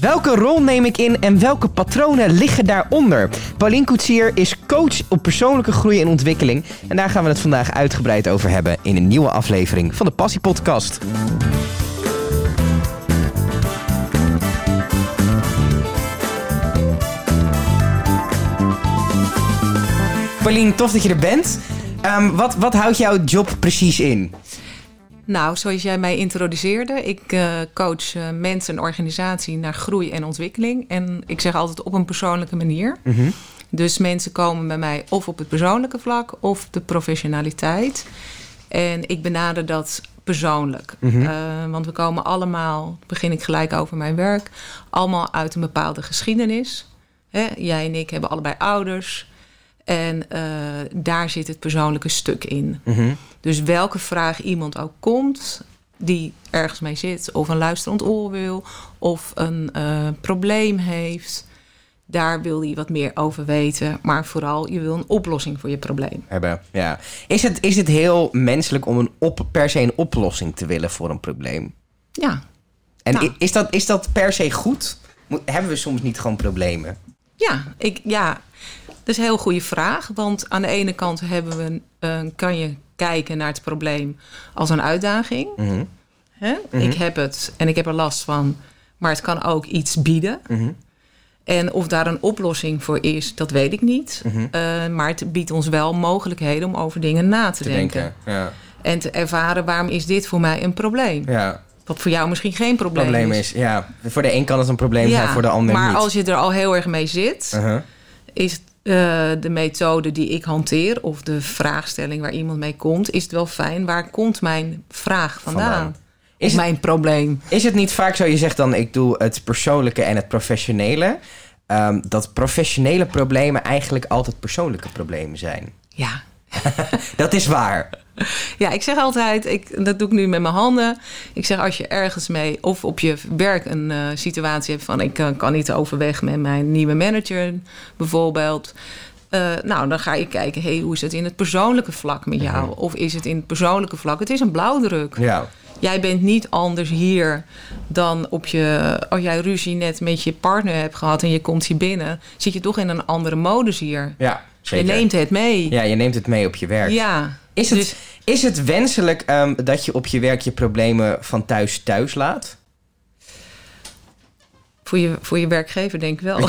Welke rol neem ik in en welke patronen liggen daaronder? Paulien Koetsier is coach op persoonlijke groei en ontwikkeling. En daar gaan we het vandaag uitgebreid over hebben in een nieuwe aflevering van de Passie Podcast. Paulien, tof dat je er bent. Ehm, wat, wat houdt jouw job precies in? Nou, zoals jij mij introduceerde, ik uh, coach uh, mensen en organisatie naar groei en ontwikkeling. En ik zeg altijd op een persoonlijke manier. Mm -hmm. Dus mensen komen bij mij of op het persoonlijke vlak of de professionaliteit. En ik benader dat persoonlijk. Mm -hmm. uh, want we komen allemaal, begin ik gelijk over mijn werk, allemaal uit een bepaalde geschiedenis. Hè? Jij en ik hebben allebei ouders. En uh, daar zit het persoonlijke stuk in. Mm -hmm. Dus welke vraag iemand ook komt, die ergens mee zit, of een luisterend oor wil, of een uh, probleem heeft, daar wil hij wat meer over weten. Maar vooral, je wil een oplossing voor je probleem. Hebben, ja. Is het, is het heel menselijk om een op, per se een oplossing te willen voor een probleem? Ja. En nou. is, dat, is dat per se goed? Hebben we soms niet gewoon problemen? Ja, ik, ja, dat is een heel goede vraag. Want aan de ene kant hebben we, kan je kijken naar het probleem als een uitdaging. Mm -hmm. Hè? Mm -hmm. Ik heb het en ik heb er last van, maar het kan ook iets bieden. Mm -hmm. En of daar een oplossing voor is, dat weet ik niet. Uh, maar het biedt ons wel mogelijkheden om over dingen na te, te denken. denken ja. En te ervaren waarom is dit voor mij een probleem. Ja. Wat voor jou misschien geen probleem, probleem is. is. Ja, voor de een kan het een probleem ja, zijn, voor de ander maar niet. Maar als je er al heel erg mee zit, uh-huh. is uh, de methode die ik hanteer of de vraagstelling waar iemand mee komt, is het wel fijn. Waar komt mijn vraag vandaan? vandaan. Is mijn het, probleem? Is het niet vaak zo, je zegt dan ik doe het persoonlijke en het professionele, um, dat professionele problemen eigenlijk altijd persoonlijke problemen zijn? Ja. dat is waar. Ja, ik zeg altijd, ik, dat doe ik nu met mijn handen. Ik zeg als je ergens mee of op je werk een uh, situatie hebt van ik uh, kan niet overweg met mijn nieuwe manager bijvoorbeeld. Uh, nou, dan ga je kijken, hey, hoe is het in het persoonlijke vlak met jou? Mm -hmm. Of is het in het persoonlijke vlak? Het is een blauwdruk. Ja. Jij bent niet anders hier dan op je. Als jij ruzie net met je partner hebt gehad en je komt hier binnen, zit je toch in een andere modus hier. Ja, zeker. Je neemt het mee. Ja, je neemt het mee op je werk. Ja. Is het, dus, is het wenselijk um, dat je op je werk je problemen van thuis thuis laat? Voor je, voor je werkgever denk ik wel.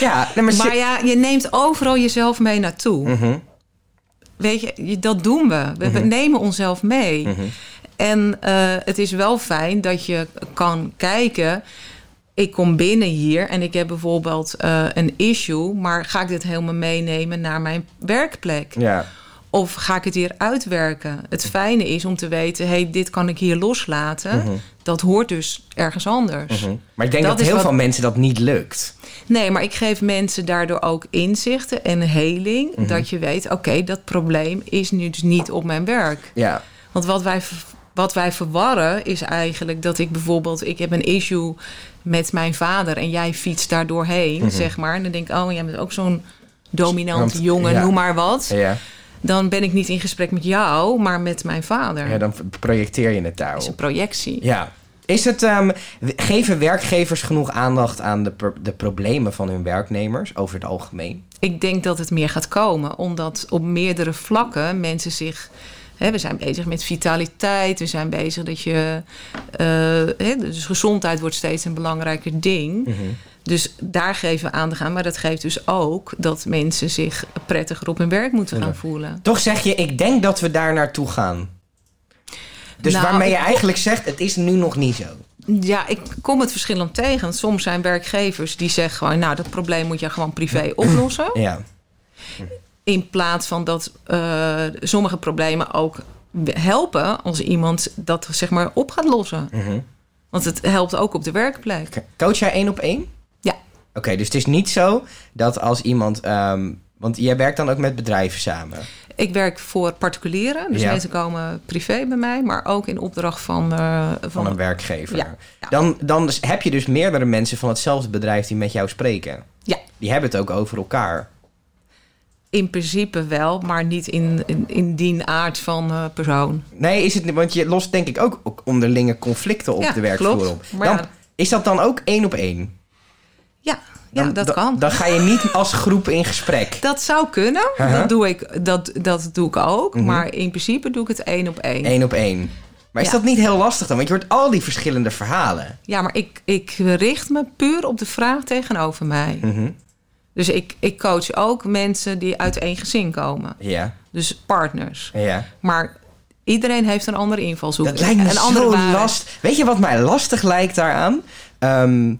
Ja, maar, maar ja, je neemt overal jezelf mee naartoe. Mm -hmm. Weet je, dat doen we. We, mm -hmm. nemen onszelf mee. Mm -hmm. En uh, het is wel fijn dat je kan kijken ik kom binnen hier en ik heb bijvoorbeeld uh, een issue, maar ga ik dit helemaal meenemen naar mijn werkplek? Ja. Of ga ik het hier uitwerken? Het fijne is om te weten, hey, dit kan ik hier loslaten. Mhm. Mm -hmm. Dat hoort dus ergens anders. Mm -hmm. Maar ik denk dat, dat heel wat... veel mensen dat niet lukt. Nee, maar ik geef mensen daardoor ook inzichten en heling. Mhm. Dat je weet, oké, okay, dat probleem is nu dus niet op mijn werk. Ja. Want wat wij, wat wij verwarren is eigenlijk dat ik bijvoorbeeld... ik heb een issue met mijn vader en jij fietst daar doorheen, Mhm. mm -hmm. zeg maar. En dan denk ik, oh, jij bent ook zo'n dominante jongen, ja. noem maar wat. Ja. Dan ben ik niet in gesprek met jou, maar met mijn vader. Ja, dan projecteer je het daarop. Dat is een projectie. Ja. Is het, um, geven werkgevers genoeg aandacht aan de, de problemen van hun werknemers over het algemeen? Ik denk dat het meer gaat komen, omdat op meerdere vlakken mensen zich He, we zijn bezig met vitaliteit. We zijn bezig dat je. Uh, he, dus gezondheid wordt steeds een belangrijker ding. Mhm. Mm -hmm. Dus daar geven we aandacht aan. Maar dat geeft dus ook dat mensen zich prettiger op hun werk moeten gaan voelen. Toch zeg je, ik denk dat we daar naartoe gaan. Dus nou, waarmee je eigenlijk zegt, het is nu nog niet zo. Ja, ik kom het verschillend tegen. Soms zijn werkgevers die zeggen gewoon... nou, dat probleem moet je gewoon privé oplossen. Ja. In plaats van dat uh, sommige problemen ook helpen... als iemand dat zeg maar op gaat lossen. Mm -hmm. Want het helpt ook op de werkplek. Coach jij één op één? Ja. Oké, okay, dus het is niet zo dat als iemand... Um, want jij werkt dan ook met bedrijven samen. Ik werk voor particulieren. Dus ja. mensen komen privé bij mij, maar ook in opdracht van... Uh, van, van, een werkgever. Ja. Ja. Dan, dan heb je dus meerdere mensen van hetzelfde bedrijf die met jou spreken. Ja. Die hebben het ook over elkaar. In principe wel, maar niet in, in, in die aard van uh, persoon. Nee, is het, want je lost denk ik ook onderlinge conflicten op ja, de werkvloer klopt. op. Maar dan, ja. Is dat dan ook één op één? Ja, dat kan. Dan ga je niet als groep in gesprek. Dat zou kunnen. Dat, doe ik, dat, dat doe ik ook. Mhm. Maar in principe doe ik het één op één. Eén op één. Maar is Ja. dat niet heel lastig dan? Want je hoort al die verschillende verhalen. Ja, maar ik, ik richt me puur op de vraag tegenover mij. Mhm. Dus ik, ik coach ook mensen die uit één gezin komen. Ja, Dus partners. ja. Maar iedereen heeft een andere invalshoek. Dat lijkt me een andere zo lastig. Weet je wat mij lastig lijkt daaraan? Ehm,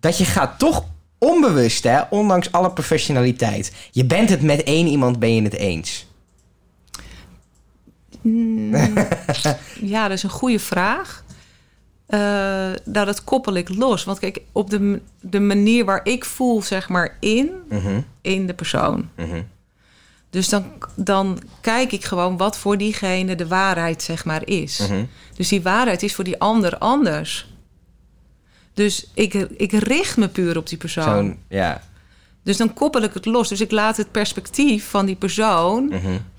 dat je gaat toch onbewust, hè, ondanks alle professionaliteit. Je bent het met één iemand, ben je het eens. Ja, dat is een goede vraag. Eh, nou, dat koppel ik los. Want kijk, op de, de manier waar ik voel, zeg maar, in, Mhm, in de persoon. mhm. Dus dan, dan kijk ik gewoon wat voor diegene de waarheid, zeg maar, is. Mhm. Dus die waarheid is voor die ander anders. Dus ik, ik richt me puur op die persoon. Ja. Dus dan koppel ik het los. Dus ik laat het perspectief van die persoon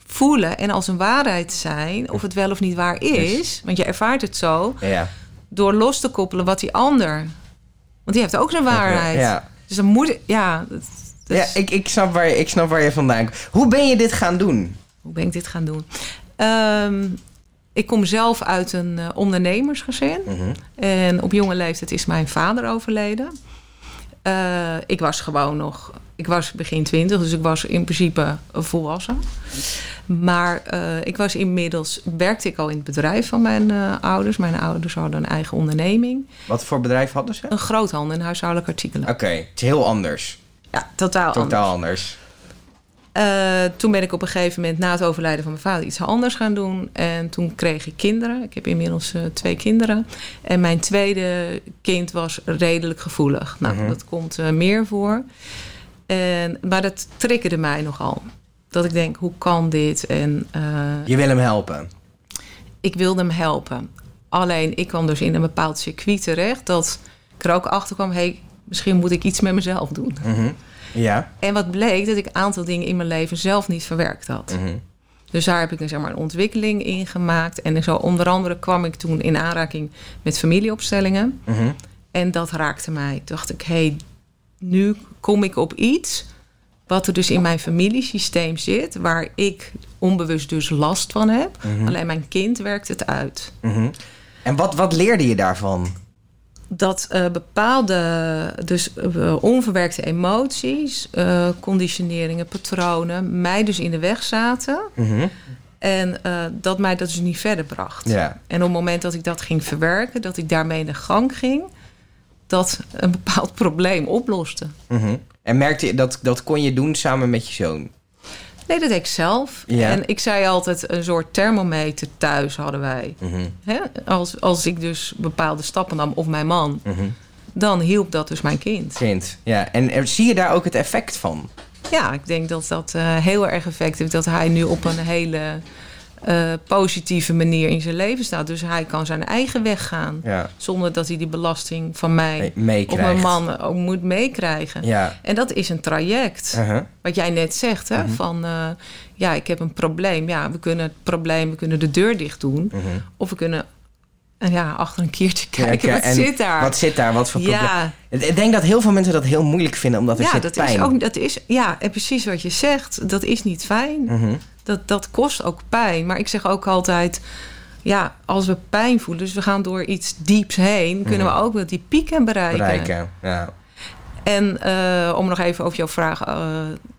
voelen en als een waarheid zijn, of het wel of niet waar is, want je ervaart het zo, Ja. Door los te koppelen wat die ander. Want die heeft ook zijn waarheid. Ja. Dus dan moet ik, ja. dat- dat Ja, ik, ik, snap waar je, ik snap waar je vandaan komt. Hoe ben je dit gaan doen? Hoe ben ik dit gaan doen? Ehm, ik kom zelf uit een eh, ondernemersgezin. Mhm. En op jonge leeftijd is mijn vader overleden. Eh, ik was gewoon nog... Ik was begin twintig, dus ik was in principe volwassen. Maar eh, ik was inmiddels... Werkte ik al in het bedrijf van mijn eh, ouders. Mijn ouders hadden een eigen onderneming. Wat voor bedrijf hadden ze? Een groothandel in huishoudelijke artikelen. Oké, het is heel anders. Ja, totaal, anders. Totaal anders. Eh, toen ben ik op een gegeven moment na het overlijden van mijn vader iets anders gaan doen. En toen kreeg ik kinderen. Ik heb inmiddels eh, twee kinderen. En mijn tweede kind was redelijk gevoelig. Nou, Mhm. dat komt eh, meer voor. En, maar dat triggerde mij nogal. Dat ik denk, hoe kan dit? En Je wil hem helpen. ik wilde hem helpen. Alleen, ik kwam dus in een bepaald circuit terecht... dat ik er ook achter kwam... hey, misschien moet ik iets met mezelf doen. Mhm. Ja. En wat bleek, dat ik een aantal dingen in mijn leven zelf niet verwerkt had. Mhm. Dus daar heb ik een, zeg maar, een ontwikkeling in gemaakt. En zo onder andere kwam ik toen in aanraking met familieopstellingen. Mhm. En dat raakte mij. Toen dacht ik, hé, hey, nu kom ik op iets... wat er dus in mijn familiesysteem zit... waar ik onbewust dus last van heb. Mhm. Alleen mijn kind werkt het uit. En wat, wat leerde je daarvan? Dat eh, bepaalde, dus eh, onverwerkte emoties, eh, conditioneringen, patronen... mij dus in de weg zaten... Mhm. En dat mij dat dus niet verder bracht. Ja. En op het moment dat ik dat ging verwerken, dat ik daarmee in de gang ging, dat een bepaald probleem oploste. Mhm. En merkte je dat dat kon je doen samen met je zoon? Nee, dat deed ik zelf. Ja. En ik zei altijd, een soort thermometer thuis hadden wij. Mhm. Hè? Als, als ik dus bepaalde stappen nam, of mijn man, Mhm. dan hielp dat dus mijn kind. Kind. Ja. En er- zie je daar ook het effect van? Ja, ik denk dat dat eh, heel erg effect heeft. Dat hij nu op een hele eh, positieve manier in zijn leven staat. Dus hij kan zijn eigen weg gaan. Ja. Zonder dat hij die belasting van mij Me- of mijn man ook moet meekrijgen. Ja. En dat is een traject. Uh-huh. Wat jij net zegt, hè? Mhm. Van eh, ja, ik heb een probleem. Ja, we kunnen het probleem, we kunnen de deur dicht doen. Mhm. Of we kunnen eh, ja, achter een keertje kijken, ja, wat en zit daar? Wat zit daar? Wat voor probleem? ja, Ik denk dat heel veel mensen dat heel moeilijk vinden, omdat er ja, zit dat pijn. is ook, dat is, ja, en precies wat je zegt. Dat is niet fijn. Dat, dat kost ook pijn. Maar ik zeg ook altijd, ja, als we pijn voelen, dus we gaan door iets dieps heen, kunnen we ook wel die pieken bereiken. Bereiken. Ja. En eh, om nog even over jouw vraag eh,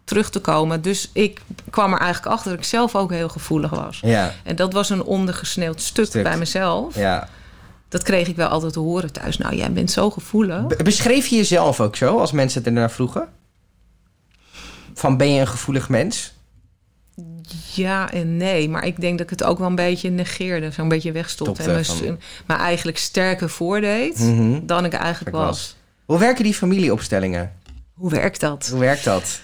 terug te komen. Dus ik kwam er eigenlijk achter dat ik zelf ook heel gevoelig was. Ja. En dat was een ondergesneeuwd stuk, Stuk. bij mezelf. ja. Dat kreeg ik wel altijd te horen thuis. Nou, jij bent zo gevoelig. Be- beschreef je jezelf ook zo, als mensen het ernaar vroegen? Van ben je een gevoelig mens? Ja en nee. Maar ik denk dat ik het ook wel een beetje negeerde. Zo'n beetje wegstopte. Stopte En me, me eigenlijk sterker voordeed Mhm. dan ik eigenlijk Ik was. was. Hoe werken die familieopstellingen? Hoe werkt dat? Hoe werkt dat?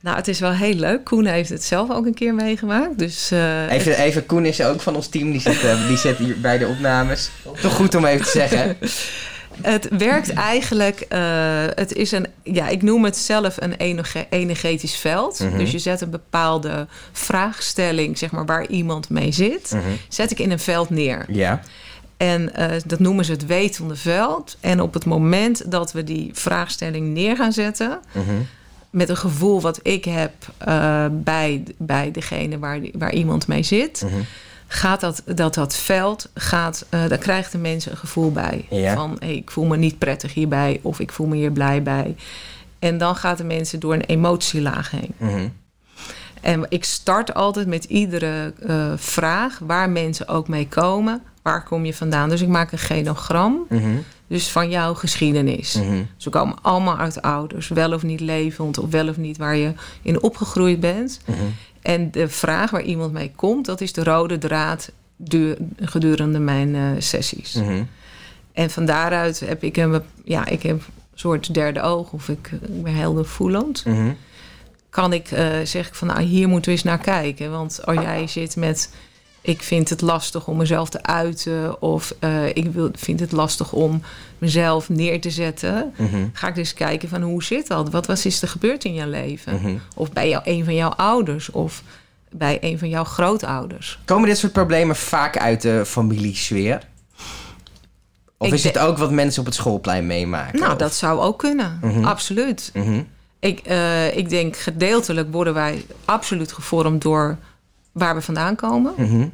Nou, het is wel heel leuk. Koen heeft het zelf ook een keer meegemaakt. Dus eh, Even, even Koen is ook van ons team, die zit, eh, die zit hier bij de opnames. Toch goed om even te zeggen. Het werkt eigenlijk, eh, het is een, ja, ik noem het zelf een energe- energetisch veld. Mhm. Dus je zet een bepaalde vraagstelling, zeg maar, waar iemand mee zit, Mhm. zet ik in een veld neer. Ja. En eh, dat noemen ze het wetende veld. En op het moment dat we die vraagstelling neer gaan zetten... Mhm. met een gevoel wat ik heb eh, bij, bij degene waar, waar iemand mee zit... Gaat dat, dat, dat veld, gaat, eh, daar krijgt de mensen een gevoel bij. Ja. Van, hey, ik voel me niet prettig hierbij of ik voel me hier blij bij. En dan gaat de mensen door een emotielaag heen. Mhm. En ik start altijd met iedere eh, vraag waar mensen ook mee komen. Waar kom je vandaan? Dus ik maak een genogram. Mhm. Dus van jouw geschiedenis. Mhm. Ze komen allemaal uit ouders, wel of niet levend, of wel of niet waar je in opgegroeid bent. Mhm. En de vraag waar iemand mee komt, dat is de rode draad du- gedurende mijn eh, sessies. Mhm. En van daaruit heb ik een, ja, ik heb een soort derde oog, of ik, ik ben helder voelend. Mhm. Kan ik, eh zeg ik van, nou, hier moeten we eens naar kijken. Want als jij zit met, ik vind het lastig om mezelf te uiten, of eh, ik wil, vind het lastig om mezelf neer te zetten, Mhm. ga ik dus kijken van hoe zit dat? Wat was is er gebeurd in jouw leven? Mhm. Of bij jou, een van jouw ouders, of bij een van jouw grootouders. Komen dit soort problemen vaak uit de familiesfeer? Of Ik is het ook wat mensen op het schoolplein meemaken? Nou, Of- dat zou ook kunnen. Mhm. Absoluut. Ik, eh, ik denk gedeeltelijk worden wij absoluut gevormd door waar we vandaan komen. Mhm.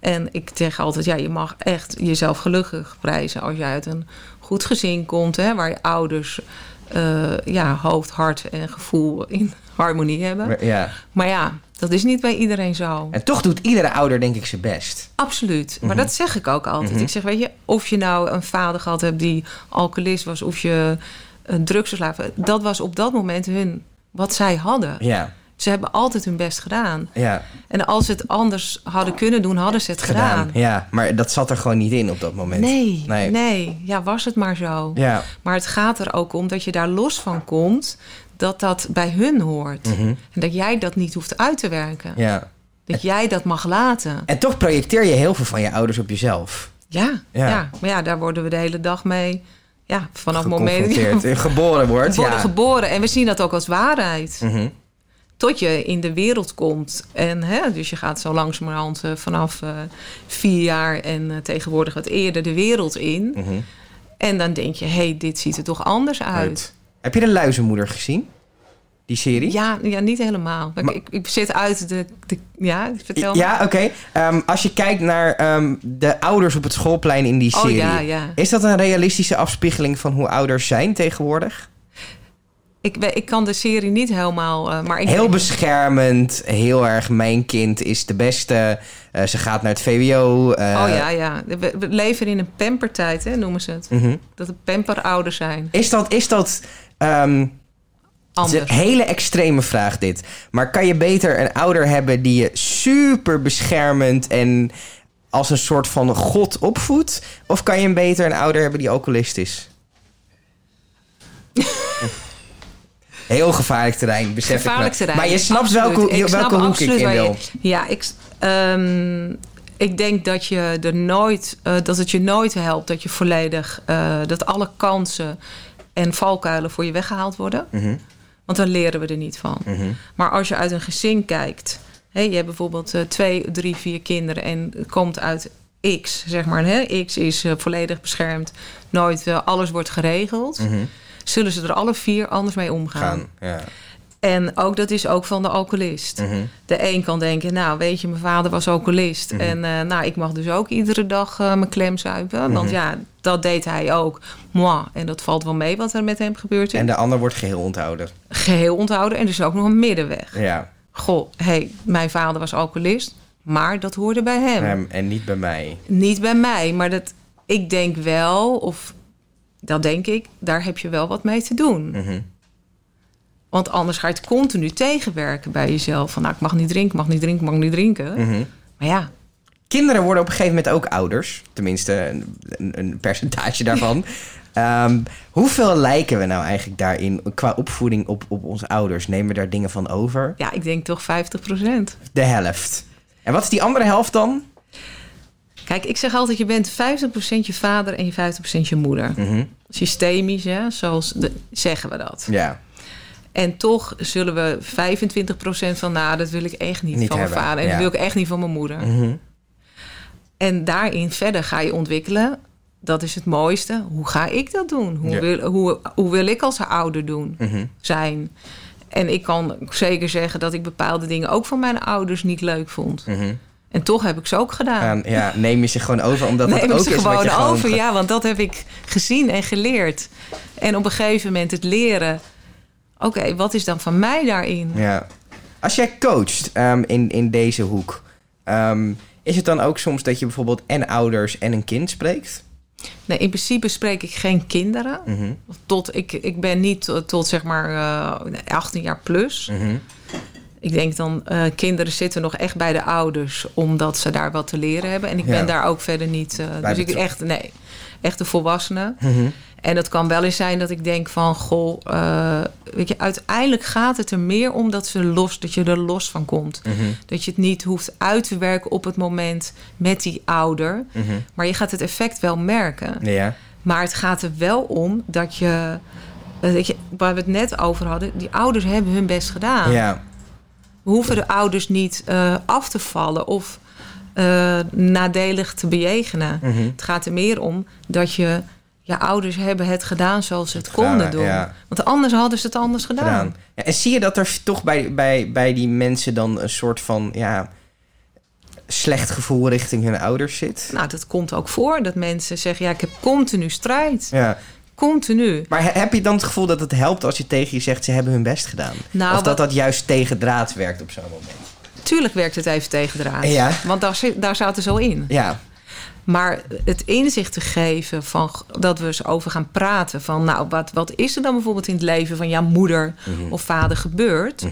En ik zeg altijd, ja, je mag echt jezelf gelukkig prijzen als je uit een goed gezin komt, hè, waar je ouders eh, ja, hoofd, hart en gevoel in harmonie hebben. Maar- Ja. Maar ja, dat is niet bij iedereen zo. En toch doet iedere ouder denk ik zijn best. Absoluut. Maar Mhm. dat zeg ik ook altijd. Mhm. Ik zeg, weet je, of je nou een vader gehad hebt die alcoholist was, of je een drugsverslaafd was, dat was op dat moment hun wat zij hadden. Ja. Ze hebben altijd hun best gedaan. Ja. En als ze het anders hadden kunnen doen, hadden ze het gedaan. Gedaan. Ja. Maar dat zat er gewoon niet in op dat moment. Nee, Nee. nee, Ja, was het maar zo. Ja. Maar het gaat er ook om dat je daar los van komt, dat dat bij hun hoort. Mhm. En dat jij dat niet hoeft uit te werken. Ja. Dat jij dat mag laten. En toch projecteer je heel veel van je ouders op jezelf. Ja, Ja. ja. maar ja, daar worden we de hele dag mee. Ja, vanaf het moment dat je Geboren wordt. worden Ja. geboren. En we zien dat ook als waarheid. Mhm. Tot je in de wereld komt. En hè, dus je gaat zo langzamerhand eh, vanaf eh, vier jaar en eh, tegenwoordig wat eerder de wereld in. Mhm. En dan denk je, hé, hey, dit ziet er toch anders uit. Heb je de Luizenmoeder gezien? Die serie? Ja, ja, niet helemaal. Maar- ik, ik zit uit de... de ja, vertel me. Ja, oké. Ehm, als je kijkt naar ehm, de ouders op het schoolplein in die Oh serie. ja, ja. Is dat een realistische afspiegeling van hoe ouders zijn tegenwoordig? Ik, ik kan de serie niet helemaal... eh, maar ik Heel beschermend, heel erg mijn kind is de beste. Eh, ze gaat naar het VWO. eh, Oh ja, ja. We, we leven in een pampertijd, hè, noemen ze het. mhm. Dat de pamperouders zijn. Is dat, is dat ehm, het is Anders. een hele extreme vraag dit. Maar kan je beter een ouder hebben die je super beschermend en als een soort van god opvoedt? Of kan je een beter een ouder hebben die alcoholist is? Heel gevaarlijk terrein, besef Gevaarlijk ik me. terrein. Maar je snapt Absoluut. welke, Ik welke snap hoek ik in waar je- wil. Ja, ik, ehm, ik denk dat je er nooit, eh, dat het je nooit helpt dat je volledig, eh, dat alle kansen en valkuilen voor je weggehaald worden. Mhm, Want dan leren we er niet van. mhm, Maar als je uit een gezin kijkt, hè, je hebt bijvoorbeeld eh, twee, drie, vier kinderen en komt uit X, zeg maar. Hè? X is volledig beschermd, nooit alles wordt geregeld. mhm. Zullen ze er alle vier anders mee omgaan? Gaan, ja. En ook dat is ook van de alcoholist. Mhm, De een kan denken, nou weet je, mijn vader was alcoholist. Mhm. En eh, nou, ik mag dus ook iedere dag eh, mijn klem zuipen. Want Mhm. ja, dat deed hij ook. Moi. En dat valt wel mee wat er met hem gebeurt. En de ander wordt geheel onthouden. Geheel onthouden. En dus ook nog een middenweg. Ja, Goh, hey, mijn vader was alcoholist. Maar dat hoorde bij hem. hem en niet bij mij. Niet bij mij. Maar dat, ik denk wel, of dat denk ik, daar heb je wel wat mee te doen. Mhm. Want anders ga je het continu tegenwerken bij jezelf. Van nou, ik mag niet drinken, mag niet drinken, mag niet drinken. Mhm. Maar ja, Kinderen worden op een gegeven moment ook ouders. Tenminste, een, een- een percentage daarvan. Ehm, hoeveel lijken we nou eigenlijk daarin qua opvoeding op, op onze ouders? Nemen we daar dingen van over? ja, ik denk toch 50% De helft. En wat is die andere helft dan? Kijk, ik zeg altijd, je bent 50% je vader en je 50% je moeder. Mhm. Systemisch, hè, zoals de- zeggen we dat. Ja, En toch zullen we 25% van, nou, dat wil ik echt niet, Niet van mijn vader. En ja. dat wil ik echt niet van mijn moeder. Mhm. En daarin verder ga je ontwikkelen. Dat is het mooiste. Hoe ga ik dat doen? Hoe, Ja. wil, hoe, hoe wil ik als ouder doen? Mhm. Zijn? En ik kan zeker zeggen dat ik bepaalde dingen ook van mijn ouders niet leuk vond. Mhm. En toch heb ik ze ook gedaan. Aan- ja, neem je zich gewoon over, omdat dat ook ze is wat gewoon je gewoon... over. Ja, want dat heb ik gezien en geleerd. En op een gegeven moment het leren. Oké, wat is dan van mij daarin? Ja. Als jij coacht ehm, in, in deze hoek, ehm, is het dan ook soms dat je bijvoorbeeld en ouders en een kind spreekt? Nee, in principe spreek ik geen kinderen. Mhm. Tot, ik, ik ben niet tot, tot zeg maar eh 18 jaar plus. Mhm. Ik denk dan, eh, kinderen zitten nog echt bij de ouders... omdat ze daar wat te leren hebben. En ik Ja. ben daar ook verder niet... eh, dus ik echt, nee, echt een volwassene. Mhm. En het kan wel eens zijn dat ik denk van... goh, eh, weet je, uiteindelijk gaat het er meer om dat, ze los, dat je er los van komt. Mhm. Dat je het niet hoeft uit te werken op het moment met die ouder. Mhm. Maar je gaat het effect wel merken. Ja. Maar het gaat er wel om dat je, weet je... Waar we het net over hadden, die ouders hebben hun best gedaan. Ja. Hoeven de ouders niet eh, af te vallen of eh, nadelig te bejegenen. Mhm. Het gaat er meer om dat je... Je ouders hebben het gedaan zoals ze het konden doen. ja. Want anders hadden ze het anders gedaan. gedaan. Ja, en zie je dat er toch bij, bij, bij die mensen dan een soort van ja, slecht gevoel richting hun ouders zit? Nou, dat komt ook voor. Dat mensen zeggen, ja, ik heb continu strijd. Ja. Continu. Maar he- heb je dan het gevoel dat het helpt als je tegen je zegt ze hebben hun best gedaan? Nou, of dat dat juist tegen draad werkt op zo'n moment? Tuurlijk werkt het even tegen de raad. Ja. Want daar, daar zaten ze al in. Ja. Maar het inzicht te geven van dat we eens over gaan praten. Van nou, wat, wat is er dan bijvoorbeeld in het leven van jouw moeder Mhm. of vader gebeurd?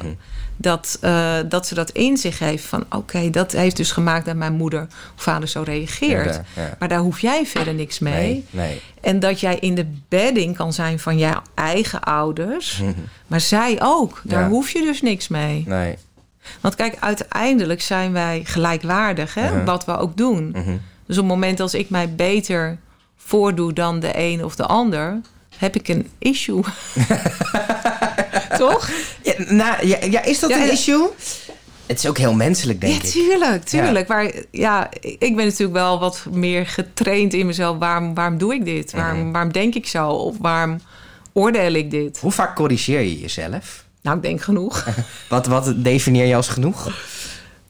Dat, eh, dat ze dat in zich heeft van oké, dat heeft dus gemaakt dat mijn moeder of vader zo reageert. Ja, ja. Maar daar hoef jij verder niks mee. Nee, nee. En dat jij in de bedding kan zijn van jouw eigen ouders. Maar zij ook. Daar Ja. hoef je dus niks mee. Nee. Want kijk, uiteindelijk zijn wij gelijkwaardig, hè? Mhm. wat we ook doen. Mhm. Dus op het moment als ik mij beter voordoe dan de een of de ander, heb ik een issue. Toch? Nou, ja, ja, is dat Ja, een issue? Het is ook heel menselijk, denk ja, ik. tuurlijk, tuurlijk. Maar ja, ik ben natuurlijk wel wat meer getraind in mezelf. Waarom, waarom doe ik dit? Waarom, Mhm. waarom denk ik zo? Of waarom oordeel ik dit? Hoe vaak corrigeer je jezelf? Nou, ik denk genoeg. Wat, wat definieer je als genoeg?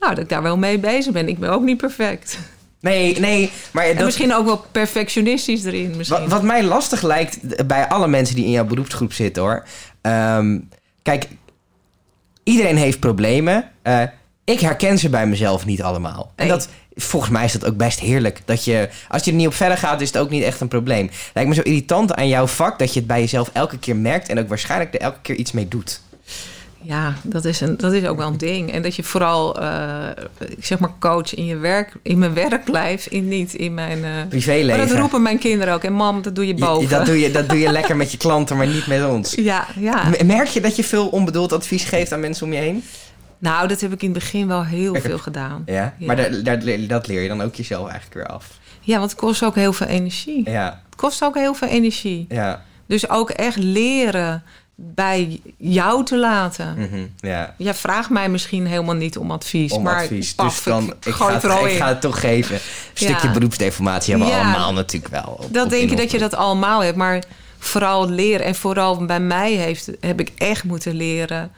nou, dat ik daar wel mee bezig ben. Ik ben ook niet perfect. Nee, nee, maar En dat, misschien ook wel perfectionistisch erin. Misschien. wat, wat mij lastig lijkt bij alle mensen die in jouw beroepsgroep zitten hoor. Ehm, kijk, iedereen heeft problemen. Eh, ik herken ze bij mezelf niet allemaal. En dat, volgens mij is dat ook best heerlijk. Dat je, als je er niet op verder gaat, is het ook niet echt een probleem. Lijkt me zo irritant aan jouw vak dat je het bij jezelf elke keer merkt en ook waarschijnlijk er elke keer iets mee doet. Ja, dat is, een, dat is ook wel een ding. En dat je vooral, ik zeg maar, coach in je werk, in mijn werk blijft, in, niet in mijn. eh Privéleven. Maar dat roepen mijn kinderen ook. En mam, dat doe je Je- boven. dat, doe je, dat doe je lekker met je klanten, maar niet met ons. Ja, ja. Merk je dat je veel onbedoeld advies geeft aan mensen om je heen? Nou, dat heb ik in het begin wel heel veel gedaan. Ja. Ja. Maar daar, dat leer je dan ook jezelf eigenlijk weer af. Ja, want het kost ook heel veel energie. Ja, Het kost ook heel veel energie. ja, Dus ook echt leren bij jou te laten. mhm, ja. Ja, vraag mij misschien helemaal niet om advies. Om maar advies. paf, dus dan, ik, ga het er ik ga het toch geven. Een stukje Ja. beroepsdeformatie hebben we Ja. allemaal natuurlijk wel. op- Dat op denk je dat je dat allemaal hebt, maar vooral leren. En vooral bij mij heeft, heb ik echt moeten leren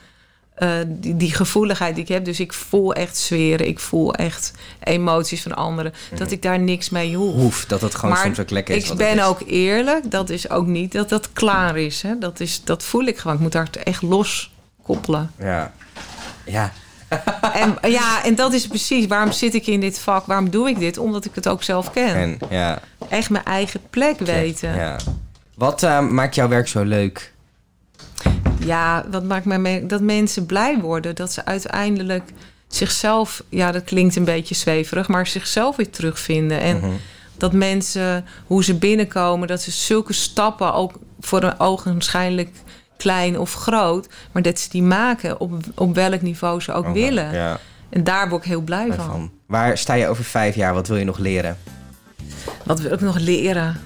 eh, die, die gevoeligheid die ik heb. Dus ik voel echt zweren, ik voel echt emoties van anderen. Dat ik daar niks mee hoef. Hoef, dat het gewoon maar soms ook lekker is. ik ben is. ook eerlijk, dat is ook niet dat dat klaar is. Hè? Dat, is dat voel ik gewoon. Ik moet daar echt los koppelen. Ja. Ja. en, ja, en dat is precies waarom zit ik in dit vak? Waarom doe ik dit? Omdat ik het ook zelf ken. En, ja. Echt mijn eigen plek weten. Ja. Wat eh, maakt jouw werk zo leuk? Ja, wat maakt mij me- dat mensen blij worden. Dat ze uiteindelijk zichzelf, ja, dat klinkt een beetje zweverig, maar zichzelf weer terugvinden. En Mhm. dat mensen, hoe ze binnenkomen, dat ze zulke stappen ook voor een ogenschijnlijk klein of groot, maar dat ze die maken op, op welk niveau ze ook willen. Ja. En daar word ik heel blij van. Van. Waar sta je over vijf jaar? Wat wil je nog leren? Wat wil ik nog leren?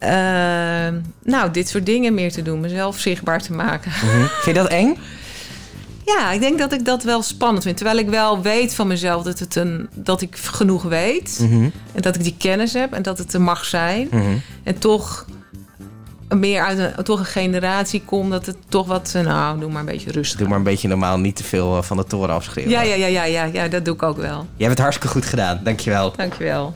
Ehm, nou, dit soort dingen meer te doen, mezelf zichtbaar te maken. Mhm. Vind je dat eng? Ja, ik denk dat ik dat wel spannend vind. Terwijl ik wel weet van mezelf dat, het een, dat ik genoeg weet. Mhm. En dat ik die kennis heb en dat het er mag zijn. Mhm. En toch meer uit een, toch een generatie kom dat het toch wat... eh, Nou, doe maar een beetje rustig. Doe maar een beetje normaal, niet te veel eh, van de toren afschreeuwen. Ja, ja, ja, ja, ja, ja, dat doe ik ook wel. Jij hebt het hartstikke goed gedaan, dankjewel. Dankjewel.